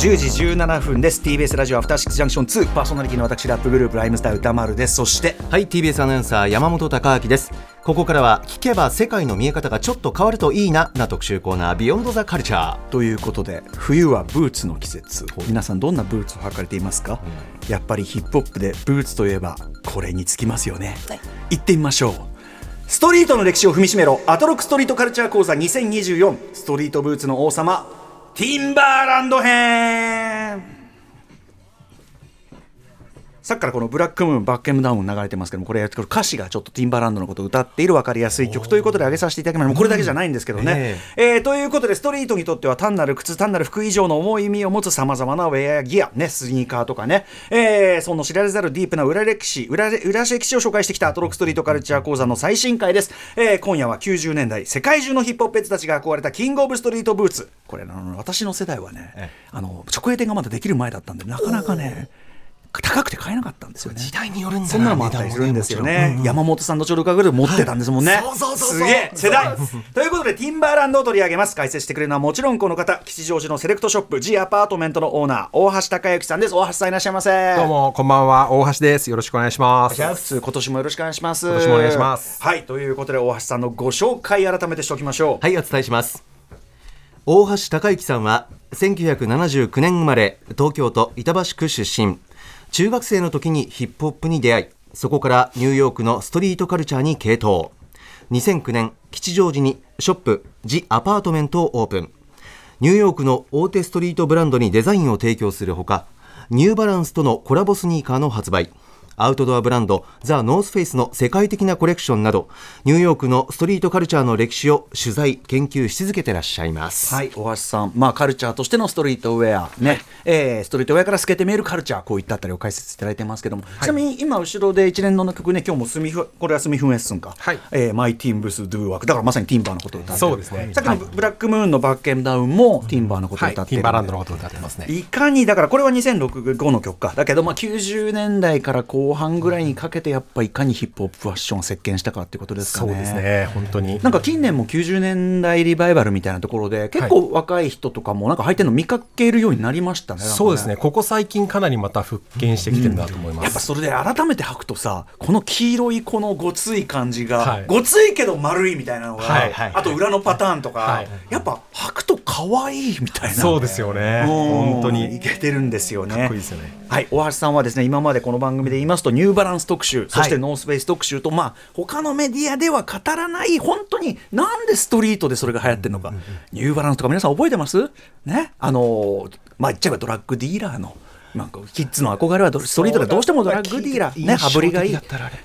10時17分です。TBS ラジオアフターシックスジャンクション2パーソナリティの私ラップグループライムスター歌丸です。そしてはい TBS アナウンサー山本貴明です。ここからは聞けば世界の見え方がちょっと変わるといいなな特集コーナービヨンドザカルチャーということで冬はブーツの季節。皆さんどんなブーツを履かれていますか、やっぱりヒップホップでブーツといえばこれにつきますよね、行ってみましょう。ストリートの歴史を踏みしめろ。アトロックストリートカルチャー講座2024ストリートブーツの王様ティンバーランド編。さっきからこのブラックムーンバックエムダウン流れてますけどもこれ歌詞がちょっとティンバーランドのことを歌っている分かりやすい曲ということで挙げさせていただきましたこれだけじゃないんですけどね、えーということでストリートにとっては単なる靴単なる服以上の重い意味を持つさまざまなウェアやギア、ね、スニーカーとかね、えーその知られざるディープな裏歴史裏裏歴史を紹介してきたアトロックストリートカルチャー講座の最新回です、えー今夜は90年代世界中のヒップホップたちが憧れたキングオブストリートブーツ。これあの私の世代はね、あの直営店がまだできる前だったんでなかなかね高くて買えなかったんですよね。時代によるんだなそんなのもあったりするんですよね。山本さんのちょうどかぐで持ってたんですもんね。そうそうそうそう。すげえ世代。ということでティンバーランドを取り上げます。解説してくれるのはもちろんこの方、吉祥寺のセレクトショップ G アパートメントのオーナー大橋隆之さんです。大橋さんいらっしゃいませ。どうもこんばんは。大橋です。よろしくお願いします。今年もよろしくお願いします。今年もお願いします。はい、ということで大橋さんのご紹介改めてしておきましょう。はいお伝えします。大橋隆之さんは1979年生まれ東京都板橋区出身中学生の時にヒップホップに出会いそこからニューヨークのストリートカルチャーに傾倒。2009年吉祥寺にショップジ・アパートメントをオープン。ニューヨークの大手ストリートブランドにデザインを提供するほかニューバランスとのコラボスニーカーの発売。アウトドアブランドザ・ノースフェイスの世界的なコレクションなどニューヨークのストリートカルチャーの歴史を取材研究し続けてらっしゃいます、はい、大橋さん、まあ、カルチャーとしてのストリートウェア、ね。えーストリートウェアから透けて見えるカルチャー、こういったあたりを解説いただいてますけども、ちなみに今、後ろで一連の曲ね、今日もスミフ、これはスミフンエッスンか、はい。えーマイティンブス・ドゥ・ワーク、だからまさにティンバーのことを歌ってるそうですね。さっきのブラックムーンのバックエンダウンもティンバーのことをはい歌ってるんで、ティンバーランドのことを歌ってますね。いかにだからこれは2006の曲か。だけどまあ90年代から後半ぐらいにかけてやっぱいかにヒップホップファッションを席巻したかっていうことですかね。そうですね本当に。なんか近年も90年代リバイバルみたいなところで結構若い人とかもなんか履いてるの見かけるようになりましたね。なんかそうですね。ここ最近かなりまた復権してきてるなと思います、やっぱそれで改めて履くとさこの黄色いこのごつい感じが、はい。ごついけど丸いみたいなのが、はい。はい。あと裏のパターンとか、はい。やっぱ履くと可愛いみたいな。そうですよね。本当いにけてるんですよね。かっこいいですよね。はい、大橋さんはですね今までこの番組でますとニューバランス特集そしてノースフェイス特集と、まあ他のメディアでは語らない本当になんでストリートでそれが流行ってるのか、ニューバランスとか皆さん覚えてます？ね？あのーまあ言っちゃえばドラッグディーラーの。なんかキッズの憧れはドストリートでどうしてもドラッグディーラー、ね、羽振りがいい。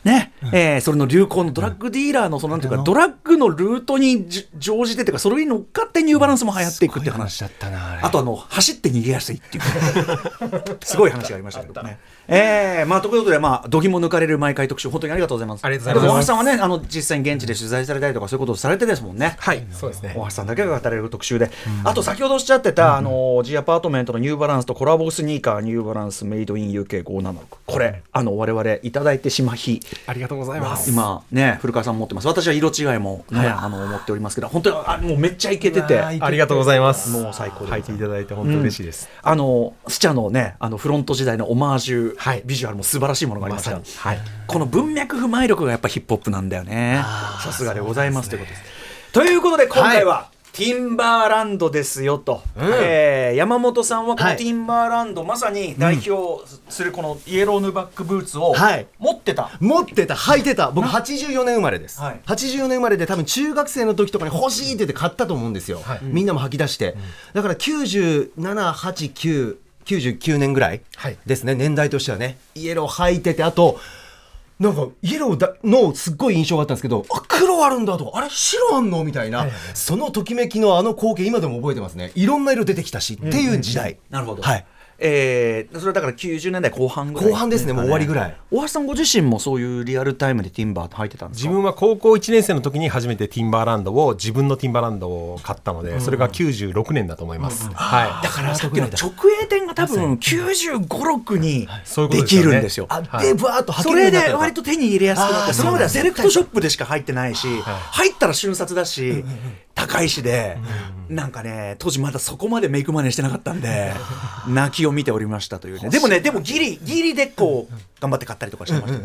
ね？えーそれの流行のドラッグディーラーのそのなんていうかドラッグのルートにじ乗じてというかそれに乗っかってニューバランスも流行っていくっていう話だったなあとあの走って逃げやすいっていう。すごい話がありましたけどね。えー、まあということでまあ度肝抜かれる毎回特集本当にありがとうございます。ありがとうございます。大橋さんはねあの実際に現地で取材されたりとかそういうことをされてですもんね。はい。そうですね。大橋さんだけが語れる特集で、あと先ほどおっしゃってた、あの G アパートメントのニューバランスとコラボスニーカーニューバランスメイドイン UK576 これあの我々いただいてしまひ。ありがとうございます。今ね古川さん持ってます。私は色違いもね、あの持っておりますけど本当にあもうめっちゃイケてて。ありがとうございます。もう最高で履いていただいて本当嬉しいです、あのスチャのねあのフロント時代のオマージュ、はい。ビジュアルも素晴らしいものがありました、まはい。この文脈不埋力がやっぱヒップホップなんだよね。さすがでございますということです。ということで今回は、ティンバーランドですよと、えー山本さんはこはい。のティンバーランド、まさに代表するこのイエローヌバックブーツをはい。持ってた、持ってた。履いてた。僕84年生まれです、はい。84年生まれで多分中学生の時とかに欲しいって言って買ったと思うんですよ、みんなも履き出して、だから9789 99年ぐらいはい。ですね、年代としてはね。イエロー履いててあとなんかイエローだのすっごい印象があったんですけどあ黒あるんだと。かあれ白あんのみたいな、そのときめきのあの光景今でも覚えてますね。いろんな色出てきたし、っていう時代。なるほど。はいえーそれはだから90年代後半ぐらい後半ですねもう終わりぐらい。大橋さんご自身もそういうリアルタイムでティンバー履いてたんですか？自分は高校1年生の時に初めてティンバーランドを自分のティンバーランドを買ったので、それが96年だと思います、はい。だからさっきの直営店が多分95、6に。できるんですよ。あはい。でブワーッとそれで割と手に入れやすくなって、それまではセレクトショップでしか入ってないし、入ったら瞬殺だし、高いしで、なんかね当時まだそこまでメイクマネーしてなかったんで泣きを見ておりましたというね。でもねでもギリギリでこう頑張って買ったりとかしてました、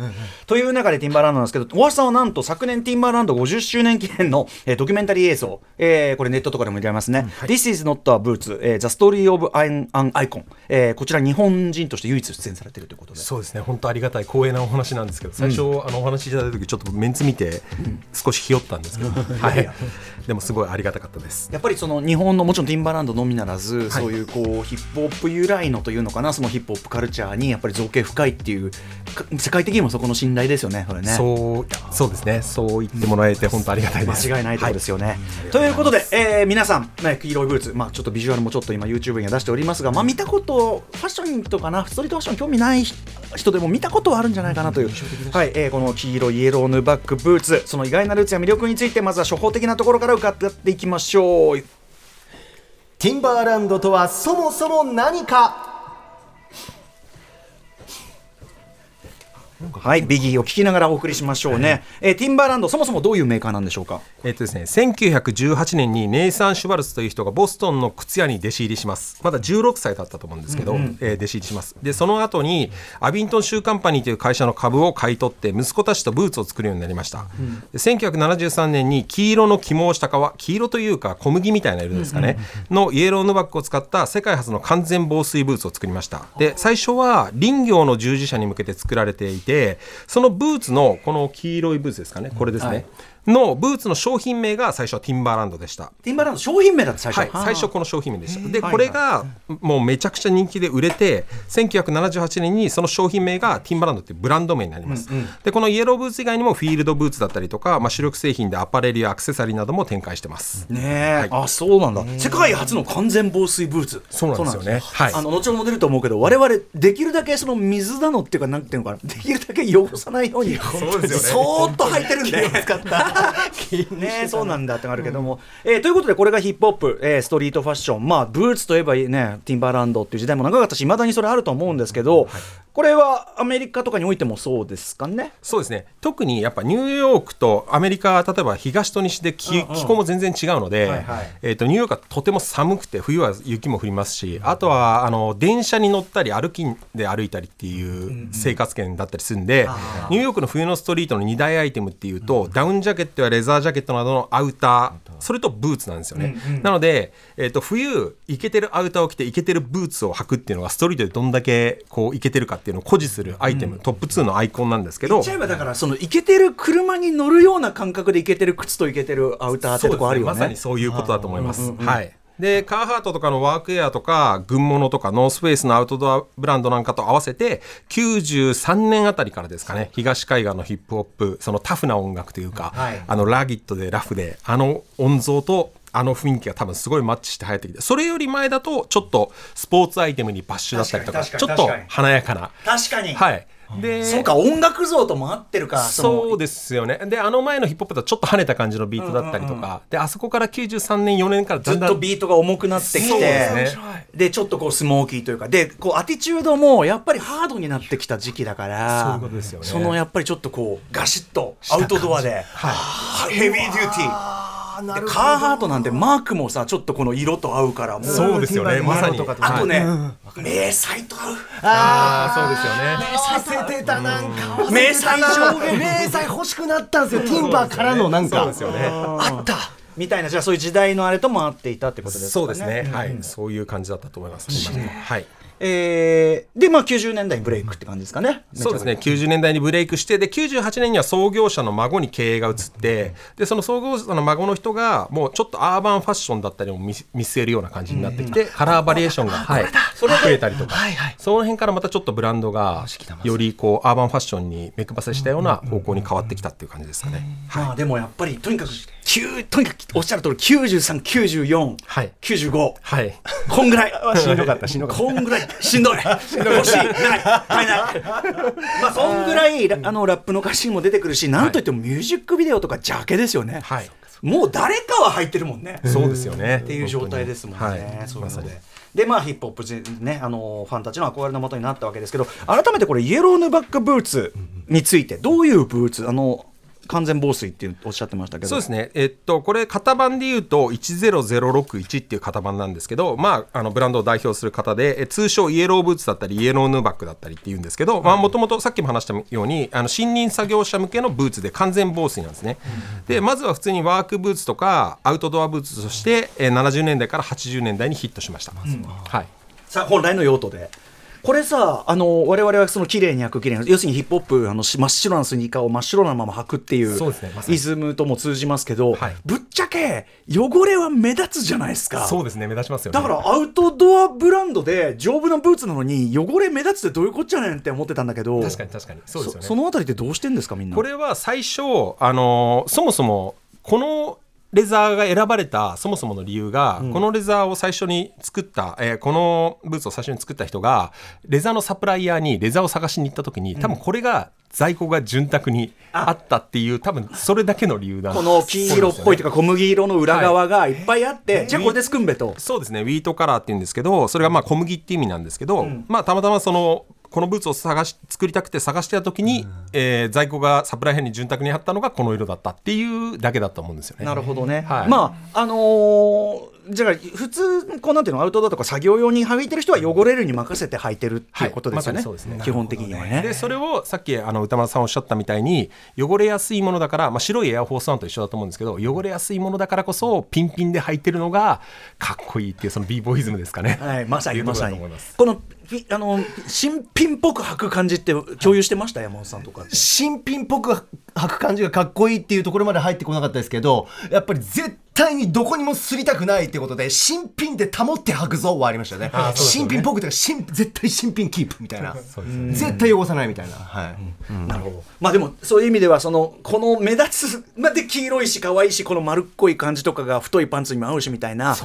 という中でティンバーランドなんですけど大橋さんはなんと昨年ティンバーランド50周年記念の、えー、ドキュメンタリー映像、えー、これネットとかでも見られますね、はい、This is not a boots、えー、The Story of an Icon、えー、こちら日本人として唯一出演されているということで。そうですね。本当ありがたい光栄なお話なんですけど最初、うん、あのお話しいただいた時ちょっとメンツ見て少しひよったんですけど、はい、でもすごいありがたかったです。やっぱりその日本のもちろんティンバーランドのみならず、はい、そういうこうヒップホップ由来のというのかなそのヒップホップカルチャーにやっぱり造形深いっていう世界的にもそこの信頼ですよね、これね。そうそうですね、そう言ってもらえて、本当ありがたいです。間違いないところですよね。はい、ということで、えー、皆さん、ね、黄色いブーツ、まあ、ちょっとビジュアルもちょっと今、YouTube には出しておりますが、まあ、見たこと、ファッションとかな、ストリートファッション興味ない人でも見たことはあるんじゃないかなという、はい。えー、この黄色イエローヌバックブーツ、その意外なルーツや魅力について、まずは処方的なところから伺っていきましょう。ティンバーランドとはそもそも何か？はい、ビギーを聞きながらお送りしましょうね。えー、ティンバーランド、そもそもどういうメーカーなんでしょうか？えっ、とですね、1918年にネイサン・シュバルツという人がボストンの靴屋に弟子入りします。まだ16歳だったと思うんですけど、うんうん、えー、弟子入りします。で、その後にアビントン・シューカンパニーという会社の株を買い取って、息子たちとブーツを作るようになりました。うん、で1973年に黄色の肝をした革、黄色というか小麦みたいな色ですかね、のイエローヌバックを使った世界初の完全防水ブーツを作りました。で、最初は林業の従事者に向けて作られていて、そのブーツのこの黄色いブーツですかねこれですね、はい。のブーツの商品名が最初はティンバーランドでした。ティンバーランド商品名だった最初、はい、最初この商品名でした。でこれがもうめちゃくちゃ人気で売れて1978年にその商品名がティンバーランドっていうブランド名になります、うんうん、でこのイエローブーツ以外にもフィールドブーツだったりとか、まあ、主力製品でアパレルやアクセサリーなども展開してます。ね、はい、あそうなんだ。世界初の完全防水ブーツ。そうなんですよね。はい、あの後ほど出ると思うけど我々できるだけその水なのっていうかなんていうのかな。できるだけ汚さないようにそうですよね。そーっと履いてるんで使った ねそうなんだってあるけども、うん、えー、ということでこれがヒップホップ、えー、ストリートファッション。まあブーツといえばねティンバーランドっていう時代も長かったしいまだにそれあると思うんですけど、はい。これはアメリカとかにおいてもそうですかね？そうですね。特にやっぱニューヨークとアメリカ例えば東と西で気,、うんうん、気候も全然違うので、はいはい、えーと、ニューヨークはとても寒くて冬は雪も降りますし、あとはあの電車に乗ったり歩きで歩いたりっていう生活圏だったりするんで、うんうん、ニューヨークの冬のストリートの2大アイテムっていうと、うん、ダウンジャケットやレザージャケットなどのアウターそれとブーツなんですよね、うんうん、なので、えーと、冬イケてるアウターを着てイケてるブーツを履くっていうのがストリートでどんだけこうイケてるかっていうのを誇示するアイテム、うん、トップ2のアイコンなんですけど。言っちゃえばだからそのイケてる車に乗るような感覚でイケてる靴とイケてるアウターってとこあるよね、ね、まさにそういうことだと思います、はいで Carhartt とかのワークエアとか軍物とか North Face のアウトドアブランドなんかと合わせて93年あたりからですかね東海岸のヒップホップそのタフな音楽というか、はい、あの rugged でラフであの音像とあの雰囲気が多分すごいマッチして流行ってきてそれより前だとちょっとスポーツアイテムにバッシュだったりとかちょっと華やかな。確かに。はいでそうか音楽像とも合ってるかそうですよね。であの前のヒップホップとちょっと跳ねた感じのビートだったりとか、うんうん、であそこから93年4年からずっとビートが重くなってきてで、ね、ちょっとこうスモーキーというか。でこうアティチュードもやっぱりハードになってきた時期だからそういうことですよね。そのやっぱりちょっとこうガシッとアウトドアで、はい、ヘビーデューティーでカーハートなんてマークもさちょっっとこの色と合うからもう。そうですよねまさに。あとね、迷彩と合う。ああそうですよね。迷彩せてたなんか迷彩迷彩欲しくなったんですよティンバーからのなんか。そうですよね。あった。みたいなじゃあそういう時代のあれとも合っていたってことですかね。そうですね。はい。そういう感じだったと思います。はいえー、で、まあ、90年代にブレイクって感じですかね。そうですね、90年代にブレイクして、で、98年には創業者の孫に経営が移って、で、その創業者の孫の人が、もうちょっとアーバンファッションだったりも見据えるような感じになってきて、カラーバリエーションが、はい、増えたりとか、はいはい、その辺からまたちょっとブランドが、よりこう、アーバンファッションに目配せしたような方向に変わってきたっていう感じですかね。まあ、でもやっぱり、とにかく、とにかくおっしゃる通り93、94、はい、95、はい、こんぐらい。しんどかったしんどかった。こんぐらいしんど い。欲しい。ない。買えない。まあそんぐらいあのラップの歌詞も出てくるしなんといってもミュージックビデオとかジャケですよね、はい、もう誰かは入ってるもんね。そうですよね。っていう状態ですもんね、はい、そういうので。でまあヒップホップねあのファンたちの憧れの的になったわけですけど改めてこれイエローヌバックブーツについてどういうブーツあの完全防水っていうおっしゃってましたけど。そうですね、えっと、これ型番でいうと10061っていう型番なんですけど、まあ、あのブランドを代表する方でえ通称イエローブーツだったりイエローヌーバックだったりっていうんですけどもともとさっきも話したようにあの森林作業者向けのブーツで完全防水なんですね、でまずは普通にワークブーツとかアウトドアブーツとしてえ70年代から80年代にヒットしました、はい、さあ本来の用途でこれさあの我々はその綺麗に履く綺麗要するにヒップホップあの真っ白なスニーカーを真っ白なまま履くっていうイズムとも通じますけど、はい、ぶっちゃけ汚れは目立つじゃないですか。そうですね目立ちますよ、ね、だからアウトドアブランドで丈夫なブーツなのに汚れ目立つってどういうこっちゃねんって思ってたんだけど確かに確かに。そうですよね。そのあたりってどうしてんですかみんな。これは最初あのそもそもこのレザーが選ばれたそもそもの理由が、うん、このレザーを最初に作った、えー、このブーツを最初に作った人がレザーのサプライヤーにレザーを探しに行った時に多分これが在庫が潤沢にあ。ったっていう多分それだけの理由だこの黄色っぽいというか小麦色の裏側がい。っぱいあって、はい、じゃあこれで作んべと。そうですねウィートカラーっていうんですけどそれがまあ小麦っていう意味なんですけど、うん、まあたまたまそのこのブーツを探し作りたくて探してた時に、うん、えー、在庫がサプライ編に潤沢にあったのがこの色だったっていうだけだと思うんですよね。なるほどね、はい、まああのーじゃあ普通こうなんていうのアウトドアとか作業用に履いてる人は汚れるに任せて履いてるっていうことですよね。はいまね基本的にはね。でそれをさっきあの歌丸さんおっしゃったみたいに汚れやすいものだから、まあ、白いエアフォースワンと一緒だと思うんですけど汚れやすいものだからこそピンピンで履いてるのがかっこいいっていうその b ボーイズムですかね。はい、まさにまさに。このあの新品っぽく履く感じって共有してました？山本さんとか新品っぽく履く感じがかっこいいっていうところまで入ってこなかったですけどやっぱり絶対にどこにもすりたくないってことで新品で保って履くぞはありましたね、ね、新品っぽくて新絶対新品キープみたいな、ね、絶対汚さないみたいな、はい。うん、なるほど。まあでもそういう意味ではそのこの目立つまで黄色いし可愛いしこの丸っこい感じとかが太いパンツにも合うしみたいな、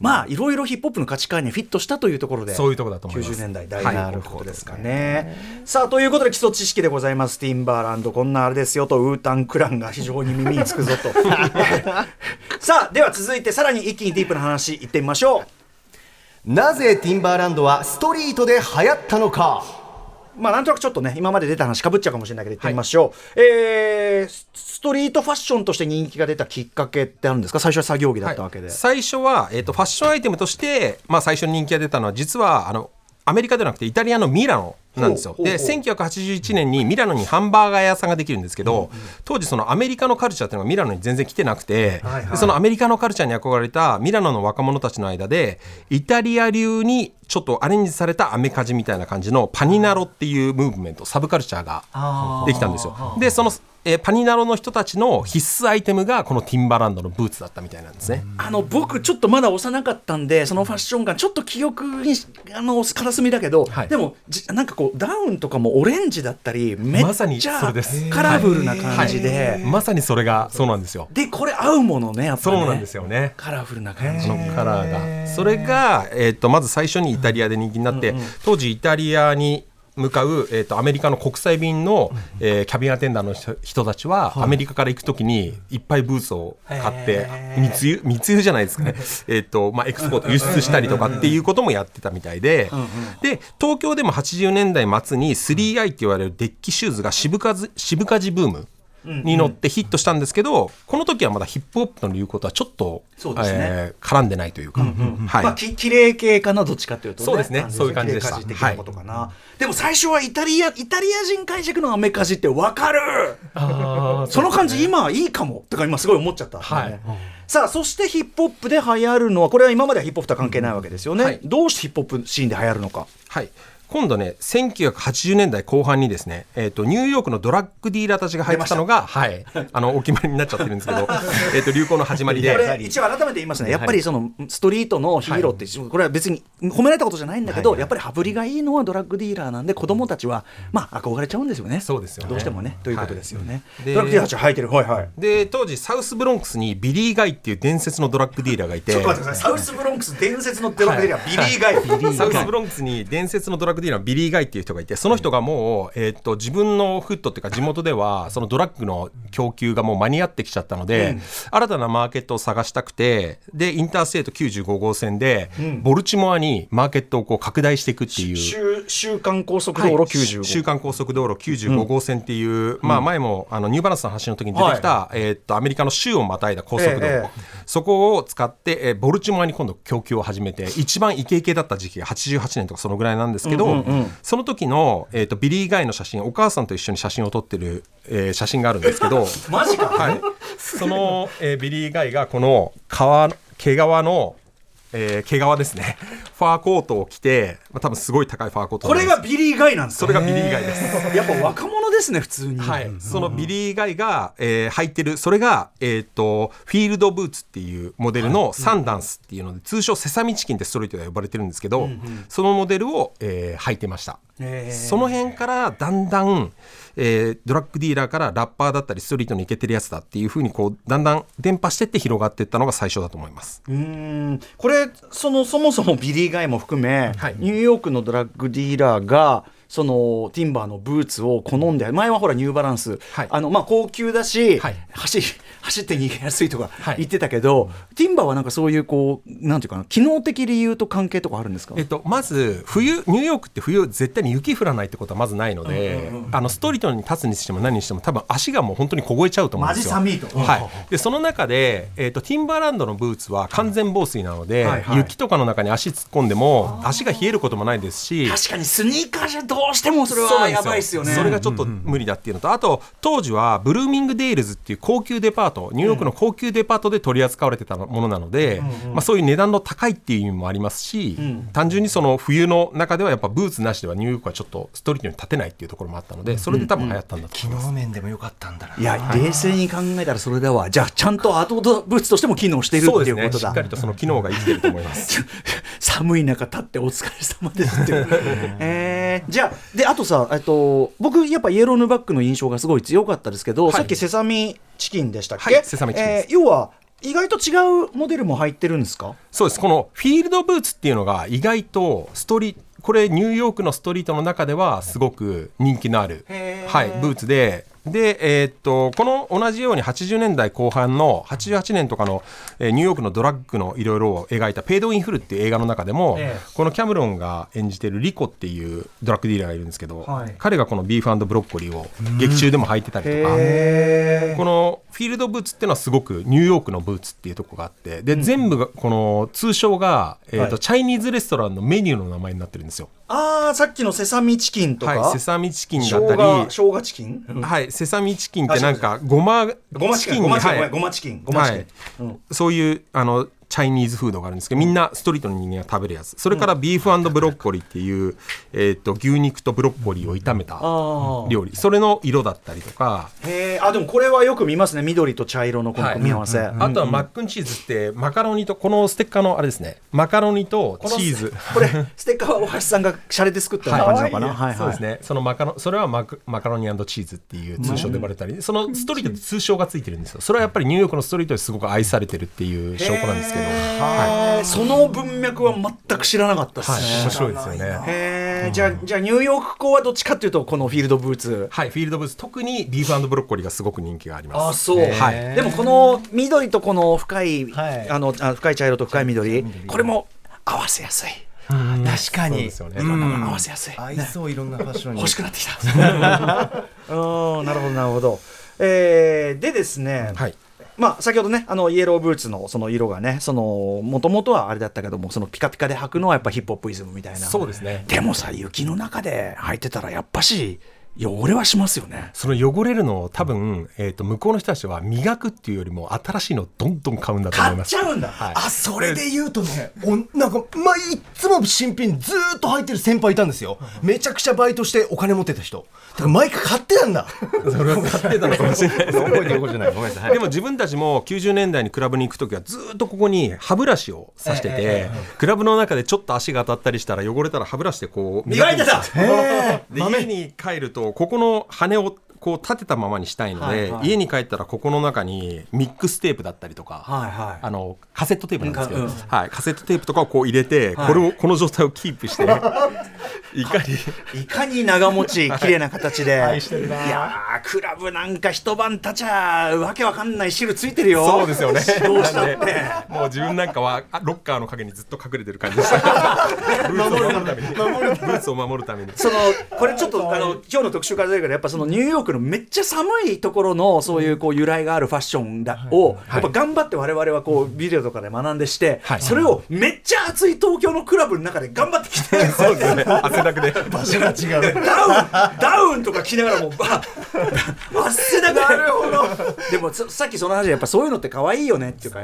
まあいろいろヒップホップの価値観にフィットしたというところでそういうところだと思います。90年代大事なことですかね、さあということで基礎知識でございます。ティンバーランドこんなあれですよとウータンクランが非常に耳につくぞと。さ あでは続いてさらに一気にディープな話いってみましょう。なぜティンバーランドはストリートで流行ったのか。まあなんとなくちょっとね今まで出た話かぶっちゃうかもしれないけど言ってみましょう、はい、えー、ストリートファッションとして人気が出たきっかけってあるんですか？最初は作業着だったわけで、はい、最初は、えーと、ファッションアイテムとして、まあ、最初に人気が出たのは実はあのアメリカではなくてイタリアのミラノなんですよ。で1981年にミラノにハンバーガー屋さんができるんですけど、当時そのアメリカのカルチャーっていうのがミラノに全然来てなくて、はいはい、そのアメリカのカルチャーに憧れたミラノの若者たちの間でイタリア流にちょっとアレンジされたアメカジみたいな感じのパニナロっていうムーブメントサブカルチャーができたんですよ。でそのえー、パニナロの人たちの必須アイテムがこのティンバランドのブーツだったみたいなんですね。あの僕ちょっとまだ幼かったんでそのファッション感ちょっと記憶にあの片隅だけど、はい、でもなんかこうダウンとかもオレンジだったりめっちゃカラフルな感じで、はい、まさにそれがそうなんですよ。でこれ合うものねやっぱね。そうなんですよね。カラフルな感じ。のカラーが。それが、えーと、まず最初にイタリアで人気になって、うんうん、当時イタリアに向かう、えーと、アメリカの国際便の、えー、キャビンアテンダーの人たちは、はい、アメリカから行くときにいっぱいブーツを買って密輸密輸じゃないですかね。えと、まあ、 export 輸出したりとかっていうこともやってたみたいで。で東京でも80年代末に 3i って言われるデッキシューズが渋カ渋カジブームに乗ってヒットしたんですけど、この時はまだヒップホップの流行とはちょっと、そうですね。えー、絡んでないというか、はい。まあ、ききれい系かなどっちかというと、ね、そうですね。そういう感じでした、はい、でも最初はイタリアイタリア人解釈のアメカジって分かる。その感じ、今いいかもとか今すごい思っちゃった、ね、はい、さあそしてヒップホップで流行るのはこれは今まではヒップホップとは関係ないわけですよね、はい、どうしてヒップホップシーンで流行るのか。はい今度ね1980年代後半にですね、えーと、ニューヨークのドラッグディーラーたちが履いてたのが、はい、あのお決まりになっちゃってるんですけど えと流行の始まりで。これ一応改めて言いますね。やっぱりそのストリートのヒーローって、はい、これは別に褒められたことじゃないんだけど、はい、やっぱり羽振りがいいのはドラッグディーラーなんで子供たちは、まあ、憧れちゃうんですよね。そうですよ、ね、どうしてもね。とい。うことですよね、ドラッグディーラーたち履いてる。はいはい。で当時サウスブロンクスにビリー・ガイっていう伝説のドラッグディーラーがいて。ちょっと待ってくださいサウスブロンクス伝説のドラッグディーラー、ビリー・ガイ。サウスブロンクスに伝説のドラッグディーラーのビリー・ガイっていう人がいてその人がもう、えー、と自分のフットっていうか地元ではそのドラッグの供給がもう間に合ってきちゃったので、新たなマーケットを探したくてで Interstate 95号線で、ボルチモアにマーケットをこう拡大していくっていう。週週間高速道路95、はい、週間高速道路95号線っていう、まあ前もあのニューバランスの発信の時に出てきた、えー、っとアメリカの州をまたいだ高速道路、ええそこを使って、えーボルチモアに今度供給を始めて一番イケイケだった時期が88年とかそのぐらいなんですけど、その時の、えー、とビリー・ガイの写真お母さんと一緒に写真を撮ってる、えー写真があるんですけど マジか。はい、その、えービリー・ガイがこの革毛皮の、えー毛皮ですね。ファーコートを着て、まあ、多分すごい高いファーコートこれがビリー・ガイなんです。かそれがビリー・ガイです。やっぱ若者ですね普通に、はい、そのビリー・ガイが、えー履いてるそれが、えー、とフィールドブーツっていうモデルのサンダンスっていうので、通称セサミチキンってストリートでは呼ばれてるんですけど、そのモデルを、えー履いてました、その辺からだんだん、えードラッグディーラーからラッパーだったりストリートに行けてるやつだっていうふうにこうだんだん伝播してって広がっていったのが最初だと思います。うーんこれそのそもそもビリー・ガイも含め、はいニューヨークのドラッグディーラーがそのティンバーのブーツを好んで前はほらニューバランス、はい。あのまあ、高級だし、はい。走り走って逃げやすいとかはい。言ってたけど、ティンバーはなんかそういうこうなんていうかな機能的理由と関係とかあるんですか？えっと、まず冬ニューヨークって冬絶対に雪降らないってことはまずないので、あのストリートに立つにしても何にしても多分足がもう本当に凍えちゃうと思うんですよ。マジ寒いとはい、でその中で、えっとティンバーランドのブーツは完全防水なので、はいはい雪とかの中に足突っ込んでも足が冷えることもないですし。確かにスニーカーじゃどうしてもそれはやばいですよね。それがちょっと無理だっていうのと、あと当時はブルーミングデイルズっていう高級デパートニューヨークの高級デパートで取り扱われてたものなので、まあ、そういう値段の高いっていう意味もありますし、単純にその冬の中ではやっぱブーツなしではニューヨークはちょっとストリートに立てないっていうところもあったのでそれで多分流行ったんだと機思います。能面でも良かったんだな。いや冷静に考えたらそれだわじゃあちゃんとアウトドアブーツとしても機能しているっていうことだ。しっかりとその機能が生きてると思います。寒い中立ってお疲れ様ですって えーじゃあであとさえっと僕やっぱイエローヌバックの印象がすごい強かったですけど、はい。さっきセサミチキンでしたっけ、はいセサミチキン要は意外と違うモデルも入ってるんですか？そうです。このフィールドブーツっていうのが意外とストリこれニューヨークのストリートの中ではすごく人気のある、はい、ブーツでで、えーっとこの同じように80年代後半の88年とかの、えーニューヨークのドラッグのいろいろを描いた「ペイド・イン・フル」っていう映画の中でも、えこのキャメロンが演じてるリコっていうドラッグディーラーがいるんですけど、はい彼がこのビーフブロッコリーを劇中でも履いてたりとか。へこのフィールドブーツっていうのはすごくニューヨークのブーツっていうところがあってで、全部がこの通称が、えーとはいチャイニーズレストランのメニューの名前になってるんですよ。ああさっきのセサミチキンとか、はい、セサミチキンだ生ったり。姜生姜チキン、はい、セサミチキンってなんかごまごまチキンごまチキン、はい。ごめんごまチキンごまチキン、はい。うんそういうあのチャイニーズフードがあるんですけどみんなストリートの人間が食べるやつ。それからビーフブロッコリーっていう、えー、と牛肉とブロッコリーを炒めた料理。それの色だったりとか。へえあでもこれはよく見ますね。緑と茶色のこの組み合わせ、あとはマックンチーズってマカロニとこのステッカーのあれですね。マカロニとチーズ。これステッカーは大橋さんがシャレで作ったような？感じなのかな、はいはい。そうですね。そのマカロそれはマクマカロニチーズっていう通称で呼ばれたり、そのストリートで通称がついてるんですよ。それはやっぱりニューヨークのストリートですごく愛されてるっていう証拠なんですけど、はへー。その文脈は全く知らなかったですね、い、面白いですよね。へー。じゃあじゃあニューヨーク校はどっちかっていうとこのフィールドブーツ。はい、フィールドブーツ。特にビーフブロッコリーがすごく人気があります。あそう、はい。でもこの緑とこの深い、はい。あのあ深い茶色と深い緑これも合わせやすい。確かそうにですよね。合わせやすい、合いそういろんなファッションに。欲しくなってきた。うん。なるほどなるほど。えーでですね、はい。まあ、先ほどねあのイエローブーツのその色がねもともとはあれだったけどもそのピカピカで履くのはやっぱヒップホップイズムみたいなそうですね。でもさ雪の中で履いてたらやっぱし汚れはしますよね。その汚れるのを多分、えー、と向こうの人たちは磨くっていうよりも新しいのをどんどん買うんだと思います。うんだ、はい。あそれで言うとねおなんか、まあ、いっつも新品ずーっと履いてる先輩いたんですよ。めちゃくちゃバイトしてお金持ってた人。だから毎回買ってたんだ。それは買ってたのかもしれないです覚えてることじゃない。ごめんなさいでも自分たちも90年代にクラブに行く時はずっとここに歯ブラシを刺してて、クラブの中でちょっと足が当たったりしたら汚れたら歯ブラシでこう磨いてたくんですよ。で家に帰るとここの羽をこう立てたままにしたいので、はいはい。家に帰ったらここの中にミックステープだったりとか、はいはい。あのカセットテープなんですけど、うんうん。はい、カセットテープとかをこう入れて、はい。これをこの状態をキープして いかにいかに長持ち綺麗な形で、愛してるな。いやークラブなんか一晩経ちゃわけわかんない汁ついてるよ。そうですよね。どうしたって。もう自分なんかはあロッカーの陰にずっと隠れてる感じでした ブーツを守るために。ブーツを守るために。そのこれちょっとあの今日の特集から出るけどやっぱそのニューヨークのめっちゃ寒いところのそういうこう由来があるファッションだをやっぱ頑張って我々はこうビデオとかで学んでして、はい。それをめっちゃ暑い東京のクラブの中で頑張ってきてそうですよね汗だくで。場所が違う。ダウンダウンとか着ながらもうば汗だくなるほど。でもささっきその話でやっぱそういうのって可愛いよねっていうか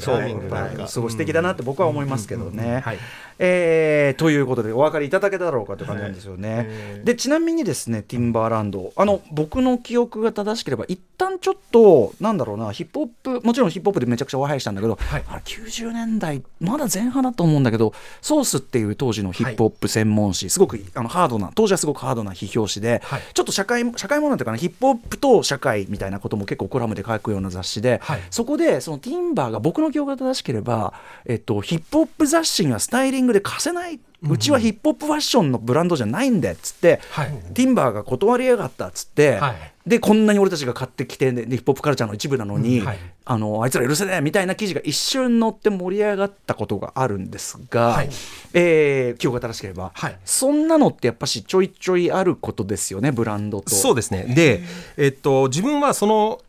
そうですごい素敵だなって僕は思いますけどね。はい。えーということでお分かりいただけただろうかという感じなんですよね。でちなみにですねティンバーランドあの僕の記憶が正しければ一旦ちょっとなんだろうなヒップホップもちろんヒップホップでめちゃくちゃおはやしたんだけど、はい。あれ90年代まだ前半だと思うんだけどソースっていう当時のヒップホップ専門誌、すごくあのハードな当時はすごくハードな批評誌で、はい。ちょっと社会社会問題というかなヒップホップと社会みたいなことも結構コラムで書くような雑誌で、はい。そこでそのティンバーが僕の記憶が正しければ、えっと、ヒップホップ雑誌にはスタイリングで貸せないうちはヒップホップファッションのブランドじゃないんだっつって、はい。ティンバーが断りやがったっつって、はいでこんなに俺たちが買ってきて、ね、ヒップホップカルチャーの一部なのに、うんはい。あのあいつら許せねえみたいな記事が一瞬載って盛り上がったことがあるんですが、はい。えー記憶が正しければ、はい。そんなのってやっぱしちょいちょいあることですよねブランドと。そうですね。で、えっと、自分はその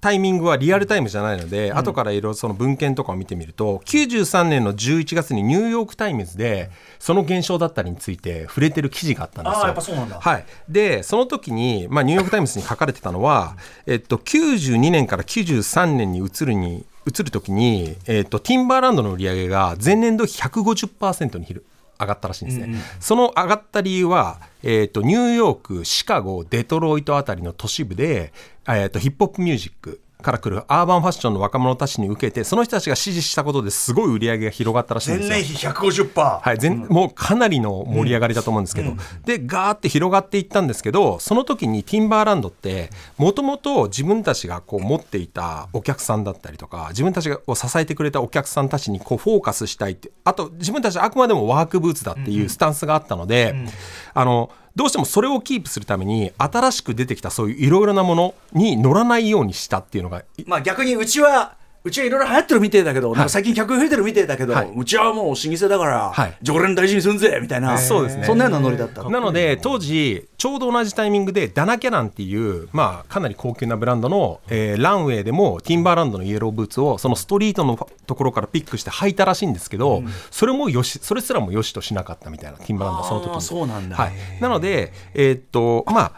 タイミングはリアルタイムじゃないので、後からいろいろその文献とかを見てみると93年の11月にニューヨーク・タイムズでその現象だったりについて触れてる記事があったんですよ。あーやっぱそうなんだ。はい、でその時に、まあ、ニューヨーク・タイムズに書かれてたのは、えっと、92年から93年に移るに移る時に、えっと、ティンバーランドの売り上げが前年度比150%に上がったらしいんですね。その上がった理由は、えっとニューヨーク、シカゴ、デトロイトあたりの都市部で、えっとヒップホップミュージックから来るアーバンファッションの若者たちに受けてその人たちが支持したことですごい売り上げが広がったらしいんですよ。比150%、はい、全もうかなりの盛り上がりだと思うんですけど、でガーって広がっていったんですけどその時にティンバーランドってもともと自分たちがこう持っていたお客さんだったりとか自分たちを支えてくれたお客さんたちにこうフォーカスしたいってあと自分たちあくまでもワークブーツだっていうスタンスがあったので、あのどうしてもそれをキープするために新しく出てきたそういういろいろなものに乗らないようにしたっていうのがまあ逆にうちはうちはいろいろ流行ってるみてえだけど、なんか最近客増えてるみてえだけど、はい。うちはもう老舗だから、はい。常連大事にすんぜみたいな、そうですね。そんなようなノリだった。なので当時ちょうど同じタイミングでダナキャランっていう、まあ、かなり高級なブランドの、えーランウェイでもティンバーランドのイエローブーツをそのストリートのところからピックして履いたらしいんですけど、それもよしそれすらもよしとしなかったみたいなティンバーランドはその時にそうなんだ。はい、なのでえーっとまあ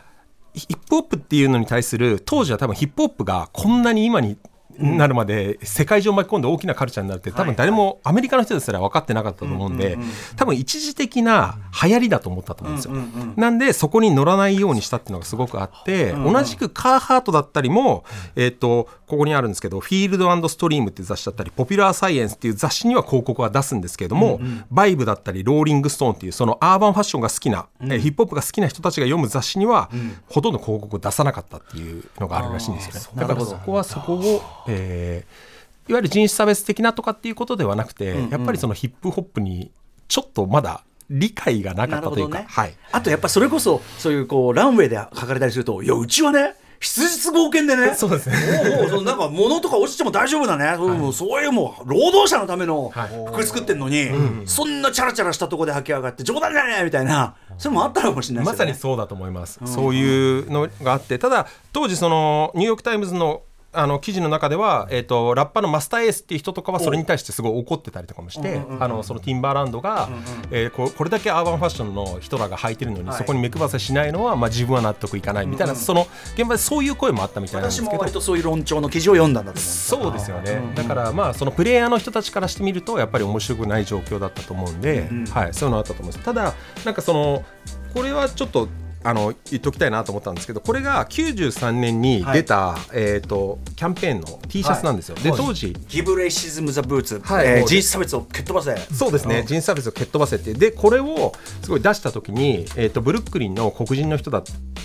ヒップホップっていうのに対する当時は多分ヒップホップがこんなに今になるまで世界中を巻き込んで大きなカルチャーになるって多分誰もアメリカの人ですら分かってなかったと思うんで多分一時的な流行りだと思ったと思うんですよ。なんでそこに乗らないようにしたっていうのがすごくあって同じくカーハートだったりもえっとここにあるんですけどフィールドストリームっていう雑誌だったりポピュラーサイエンスっていう雑誌には広告は出すんですけれどもバイブだったりローリングストーンっていうそのアーバンファッションが好きなえーヒップホップが好きな人たちが読む雑誌にはほとんど広告を出さなかったっていうのがあるらしいんですよね。だからそこはそこをえーいわゆる人種差別的なとかっていうことではなくて、やっぱりそのヒップホップにちょっとまだ理解がなかったというか、ね。はい、あとやっぱそれこそそういうこうランウェイで書かれたりするといやうちはね質実剛健でね。そうですね。もうそのなんか物とか落ちても大丈夫だね、そうもうそういうもう労働者のための服作ってんのに、そんなチャラチャラしたとこで履き上がって冗談じゃねえみたいな。それもあったのかもしれないですよね。まさにそうだと思います、そういうのがあってただ当時そのニューヨーク・タイムズのあの記事の中では、えー、とラッパーのマスターエースっていう人とかはそれに対してすごい怒ってたりとかもして、あのそのティンバーランドが、えーここれだけアーバンファッションの人らが履いてるのに、はい。そこに目配せしないのは、まあ、自分は納得いかないみたいな、その現場でそういう声もあったみたいなんですけど。私も割とそういう論調の記事を読んだんだとそうですよね、だからまあそのプレイヤーの人たちからしてみるとやっぱり面白くない状況だったと思うんで、はい、そういうのあったと思います。ただなんかそのこれはちょっとあの言っときたいなと思ったんですけどこれが93年に出た、えー、とキャンペーンの T シャツなんですよ、で当時。ギブレイシズム・ザ・ブーツ、はい。えー人種差別を蹴っ飛ばせ。そうですね、人種差別を蹴っ飛ばせて。でこれをすごい出した時に、えー、とブルックリンの黒人の人だ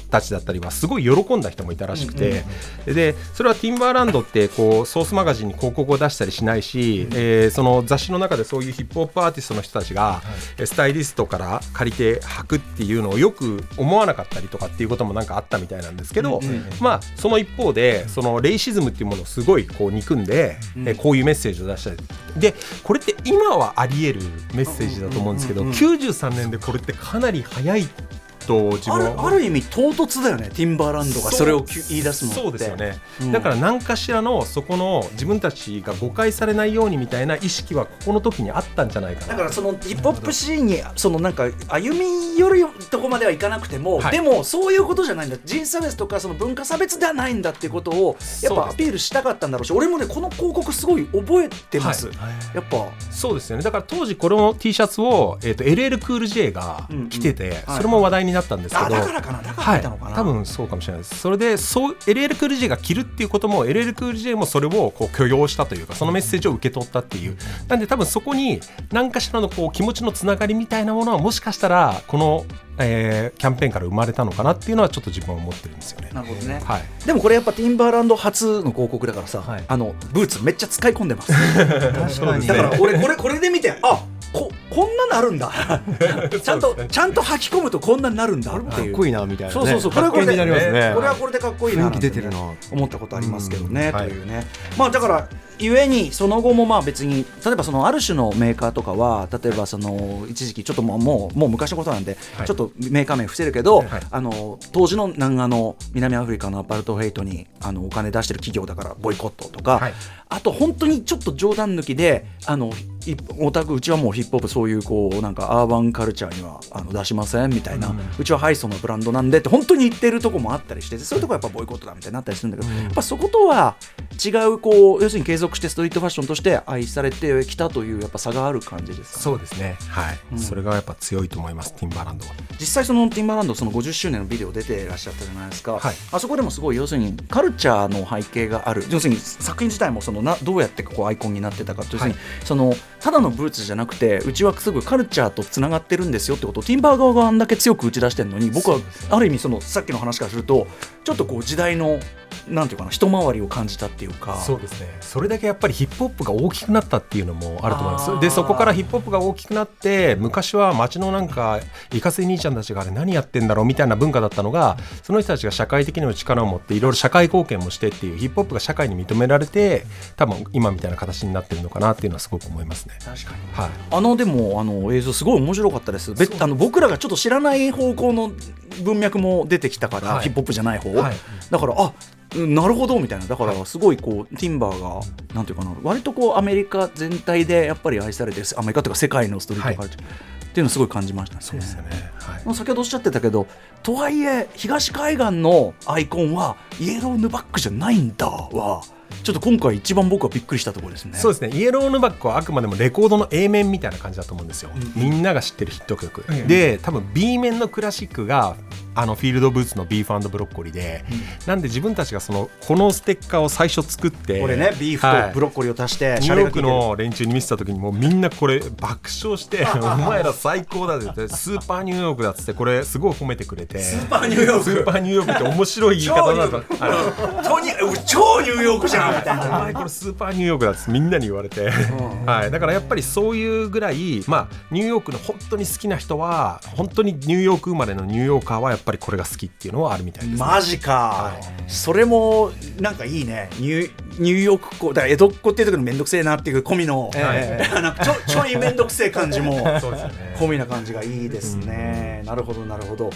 たちだったりはすごい喜んだ人もいたらしくて、でそれはティンバーランドってこうソースマガジンに広告を出したりしないし、えーその雑誌の中でそういうヒップホップアーティストの人たちが、えスタイリストから借りて履くっていうのをよく思わなかったりとかっていうこともなんかあったみたいなんですけど、まあその一方でそのレイシズムっていうものをすごいこう憎ん。で、えこういうメッセージを出したり。でこれって今はあり得るメッセージだと思うんですけど、93年でこれってかなり早いと自分はあるある意味唐突だよねティンバーランドがそれをき言い出すのそうですよね、うん。だから何かしらのそこの自分たちが誤解されないようにみたいな意識はここの時にあったんじゃないかな。だからそのヒップホップシーンにそのなんか歩み寄るとこまではいかなくても、はい。でもそういうことじゃないんだ。人種差別とかその文化差別ではないんだっていうことをやっぱアピールしたかったんだろうし俺もねこの広告すごい覚えてます、やっぱ。そうですよね。だから当時この T シャツを、えー、と LL クール J が着てて、はい。それも話題になったんですけど、あだからかなだからはい見たのかな、多分そうかもしれないです。それでそう LL クール J が着るっていうことも LL クール J もそれをこう許容したというかそのメッセージを受け取ったっていう。なんで多分そこに何かしらのこう気持ちのつながりみたいなものはもしかしたらこの、えーキャンペーンから生まれたのかなっていうのはちょっと自分は思ってるんですよね。なるほどね、はい。でもこれやっぱティンバーランド初の広告だからさ、はい。あのブーツめっちゃ使い込んでます。確かにだから俺これこれで見てあここんななるんだ。ちゃんとちゃんと履き込むとこんなになるんだ。っていう。かっこいいなみたいなね。そうそうそうこれはこれでねこれはこれでかっこいいな雰囲気出てるな。思ったことありますけどね、うん。はいというね。まあだからゆえにその後もまあ別に例えばそのある種のメーカーとかは例えばその一時期ちょっともうもうもう昔のことなんで、はい。ちょっとメーカー名伏せるけど、はい。あの当時の南アの南アフリカのアパルトヘイトにあのお金出してる企業だからボイコットとか、はい。あと本当にちょっと冗談抜きであのいオタクうちはもうヒップホップそういうこうなんかアーバンカルチャーにはあの出しませんみたいな、うちはハイソのブランドなんでって本当に言ってるとこもあったりしてそういうとこはやっぱボイコットだみたいになったりするんだけど、やっぱそことは違うこう要するに継続してストリートファッションとして愛されてきたというやっぱ差がある感じですか？そうですね、はい。それがやっぱ強いと思いますティンバーランドは。実際そのティンバーランドその50周年のビデオ出てらっしゃったじゃないですか、はい。あそこでもすごい要するにカルチャーの背景がある要するに作品自体もそのなどうやってこうアイコンになってたかという、要するにそのただのブーツじゃなくてうちはすぐカルチャーとつながってるんですよってことをティンバー側があんだけ強く打ち出してるのに僕はある意味そのさっきの話からするとちょっとこう時代のなんていうかな一回りを感じたっていうか。そうですね。それだけやっぱりヒップホップが大きくなったっていうのもあると思います。でそこからヒップホップが大きくなって昔は街のなんかいかせ兄ちゃんたちがあれ何やってんだろうみたいな文化だったのがその人たちが社会的にも力を持っていろいろ社会貢献もしてっていうヒップホップが社会に認められて多分今みたいな形になってるのかなっていうのはすごく思いますね。確かに。はい。あのでもあの映像すごい面白かったです。べあの僕らがちょっと知らない方向の文脈も出てきたから、はい。ヒップホップじゃない方、はい。だからあうんなるほどみたいな。だからすごいこうティンバーがなんていうかな割とこうアメリカ全体でやっぱり愛されてるアメリカというか世界のストリートカルチャー、っていうのをすごい感じましたね。そうですよね、はい。先ほどおっしゃってたけどとはいえ東海岸のアイコンはイエローヌバックじゃないんだはちょっと今回一番僕はびっくりしたところですね。そうですね。イエローヌバックはあくまでもレコードの A 面みたいな感じだと思うんですよ、みんなが知ってるヒット曲、で多分 B 面のクラシックがあのフィールドブーツのビーフブロッコリーで、なんで自分たちがそのこのステッカーを最初作ってこれねビーフとブロッコリーを足して、ニューヨークの連中に見せた時にもうみんなこれ爆笑して「お前ら最高だ」ってスーパーニューヨークだっつってこれすごい褒めてくれてスーパーニューヨーク？スーパーニューヨークって面白い言い方だと。はい超ニュ超ニューヨークじゃんみたいおな。前これスーパーニューヨークだっつってみんなに言われて、はい、だからやっぱりそういうぐらい、まあ、ニューヨークの本当に好きな人は本当にニューヨーク生まれのニューヨーカーはやっぱりこれが好きっていうのはあるみたいです、ね。マジか、それもなんかいいね。ニューニューヨークっ子だから江戸っ子っていう時のめんどくせえなっていう込みの、なんかちょちょいめんどくせえ感じも込みな感じがいいですね、なるほどなるほど。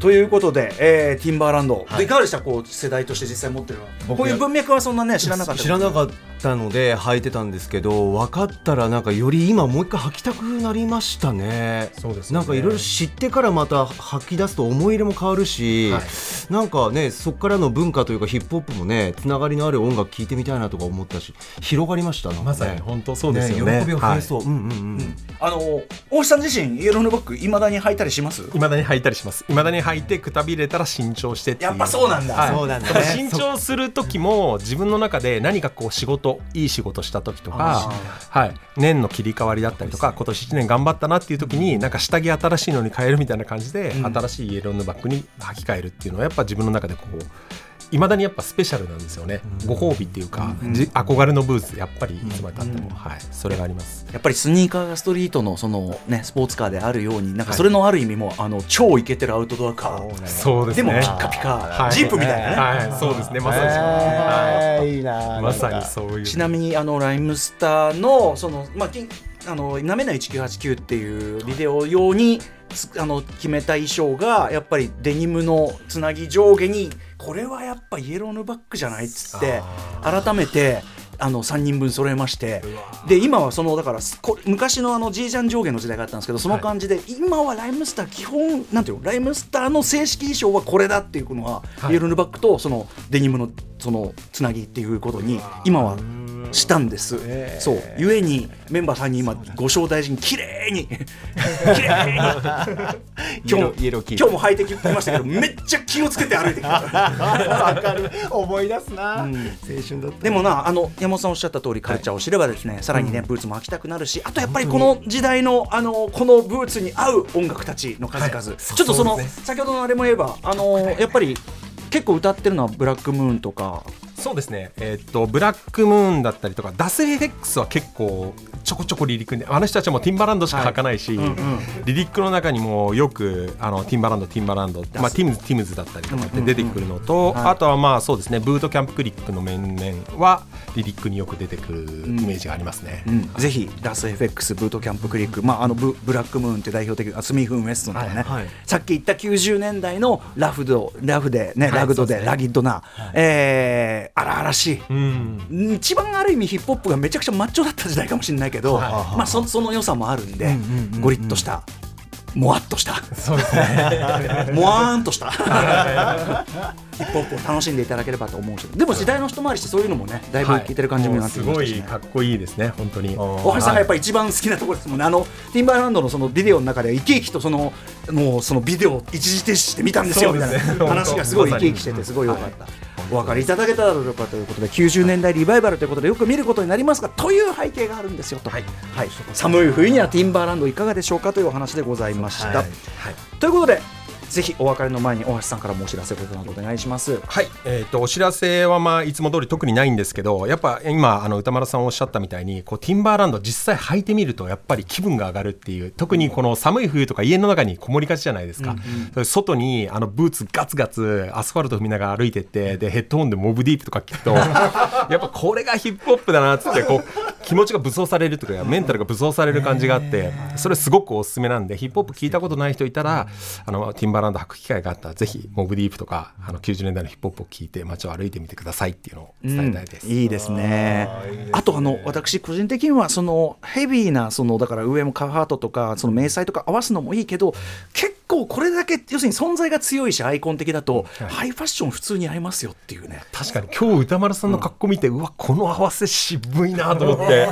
ということで、えーティンバーランド、でいかがでしたこう世代として実際持ってるのこういう文脈はそんなね知らなかった。知らなかったので履いてたんですけど分かったらなんかより今もう一回履きたくなりましたね。そうですよね。なんかいろいろ知ってからまた履き出すと思い入れも変わるし、はい。なんかねそこからの文化というかヒップホップもねつながりのある音楽聴いてみたいなとか思ったし広がりましたね。まさに本当そうですよね。喜びを増えそう、うんうんうん。あの大石さん自身イエローのバッグいまだに履いたりします？いまだに履いたりします。いまだに履いてくたびれたら新調してっていう。やっぱそうなんだ。はい。そうなんだね。新調する時も自分の中で何かこう仕事いい仕事した時とか、はい、年の切り替わりだったりとか今年1年頑張ったなっていう時になんか下着新しいのに変えるみたいな感じで、新しいイエローのバッグ曲に履き替えるっていうのはやっぱ自分の中でこういまだにやっぱスペシャルなんですよね、ご褒美っていうか、じ憧れのブーツやっぱりいつまでたっても、はい、それがあります。やっぱりスニーカーがストリートのその、ね、スポーツカーであるようになんかそれのある意味も、あの超イケてるアウトドアカー、そうですね。でもピッカピカ、ジープみたいなね、はい、そうですね。まさに、はい。いいなまさにそういう。ちなみにあのライムスターのそのまあきあのなめない1989っていうビデオ用につあの決めた衣装がやっぱりデニムのつなぎ上下にこれはやっぱイエローのバッグじゃないっつって改めてあの3人分揃えましてで今はそのだから昔のあのジージャン上下の時代があったんですけどその感じで、今はライムスター基本なんていうのライムスターの正式衣装はこれだっていうのは、イエローのバッグとそのデニムのそのつなぎっていうことに今はしたんです、そう。ゆえにメンバーさんに今ご招待に綺麗に綺麗に。今日今日も履いてきましたけど めっちゃ気をつけて歩いてきた。わかる。思い出すな、青春だったでもなあの山本さんおっしゃった通りカルチャーを知ればですね、さらにねブーツも履きたくなるしあとやっぱりこの時代のあのこのブーツに合う音楽たちの数々、ちょっとその先ほどのあれも言えばあのやっぱり結構歌ってるのはブラックムーンとかそうですね、えーっとブラックムーンだったりとかダス・エフェックスは結構ちょこちょこリリックにあの人たちはもうティンバランドしか履かないし、リリックの中にもよくあのティンバランドティンバランド、まあ、ティムズティムズだったりとかって出てくるのと、あとはまあそうですねブートキャンプクリックの面々はリリックによく出てくるイメージがありますね。うん。ぜひダス FX ブートキャンプクリック、まあ、あのブブラックムーンって代表的なスミフン・ウェッスンとかね、はいはい。さっき言った90年代のラフドラフで、ねはいラグドでラギッドな、えー荒々しい、うん。一番ある意味ヒップホップがめちゃくちゃマッチョだった時代かもしれないけど、まあ、そその良さもあるんで、ゴリッとした。もわっとした、そうですね。もわーんとした。ヒップホップを楽しんでいただければと思うし。でも時代の一回りしてそういうのもねだいぶ聞いてる感じにもなってきましたし、ねすごいかっこいいですね本当に。大橋さんがやっぱり一番好きなところですもんね、あのティンバーランドのそのビデオの中で、生き生きとそのもうそのビデオを一時停止して見たんですよみたいな話がすごい生き生きしてて、すごい良かった。お分かりいただけただろうかということで、90年代リバイバルということで、よく見ることになりますが、という背景があるんですよと、はい。寒い冬にはティンバーランドいかがでしょうかというお話でございました。ということで、ぜひお別れの前に大橋さんからもお知らせことなどお願いします。はい、えー、とお知らせはまあいつも通り特にないんですけどやっぱ今あの歌丸さんおっしゃったみたいにこうティンバーランド実際履いてみるとやっぱり気分が上がるっていう特にこの寒い冬とか家の中にこもりがちじゃないですか、それ外にあのブーツガツガツアスファルト踏みながら歩いてってでヘッドホンでモブディープとか聞くと やっぱこれがヒップホップだなっつってこう気持ちが武装されるというかメンタルが武装される感じがあってそれすごくおすすめなんでヒップホップ聞いたことない人いたらあのティンバーランド履く機会があったらぜひモブディープとかあの90年代のヒップホップを聞いて街を歩いてみてくださいっていうのを伝えたいです。いいですね。あとあの私個人的にはそのヘビーなそのだから上もカフハートとかその迷彩とか合わすのもいいけど結構これだけ要するに存在が強いしアイコン的だと、ハイファッション普通に合いますよっていうね。確かに今日歌丸さんの格好見て、うわこの合わせ渋いなと思って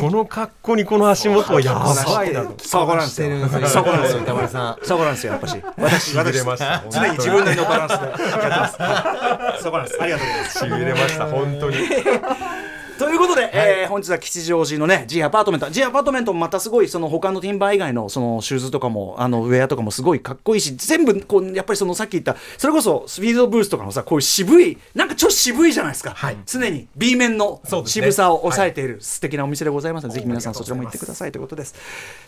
この格好にこの足元はやばいなとそこなんですよ。そこなんですよ。歌丸さん。そこなんですよやっぱし。私私しびれました常に自分なりのバランスでやってます。そこなんです。ありがとうございます。しびれました本当にということで、えー本日は吉祥寺のね G アパートメント。G アパートメントもまたすごいその他のティンバー以外のそのシューズとかもあのウェアとかもすごいかっこいいし全部こうやっぱりそのさっき言ったそれこそスピードブースとかのさこういう渋いなんかちょっと渋いじゃないですか、はい。常に B 面の渋さを抑えている素敵なお店でございますので、ぜひ皆さんそちらも行ってくださいということです。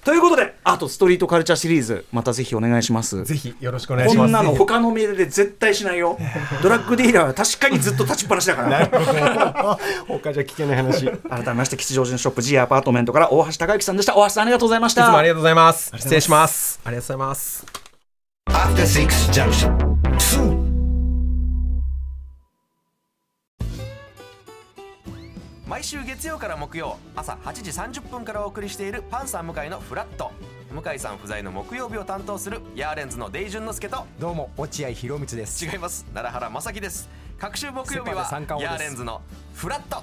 ということであとストリートカルチャーシリーズまたぜひお願いします。ぜひよろしくお願いします。こんなの他の店で絶対しないよ。ドラッグディーラーは確かにずっと立ちっぱなしだから。他じゃ聞けない話。改めまして吉祥寺のショップ G アパートメントから大橋孝之さんでした。大橋さんありがとうございました。いつもありがとうございます。失礼しますありがとうございます。After Six Junction 2毎週月曜から木曜朝8時30分からお送りしているパンサー向井のフラット。向井さん不在の木曜日を担当するヤーレンズのデイジュンの之介とどうも落合博満です。違います。奈良原正樹です。各週木曜日はヤーレンズのフラット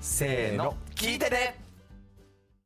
せーの聞いてね。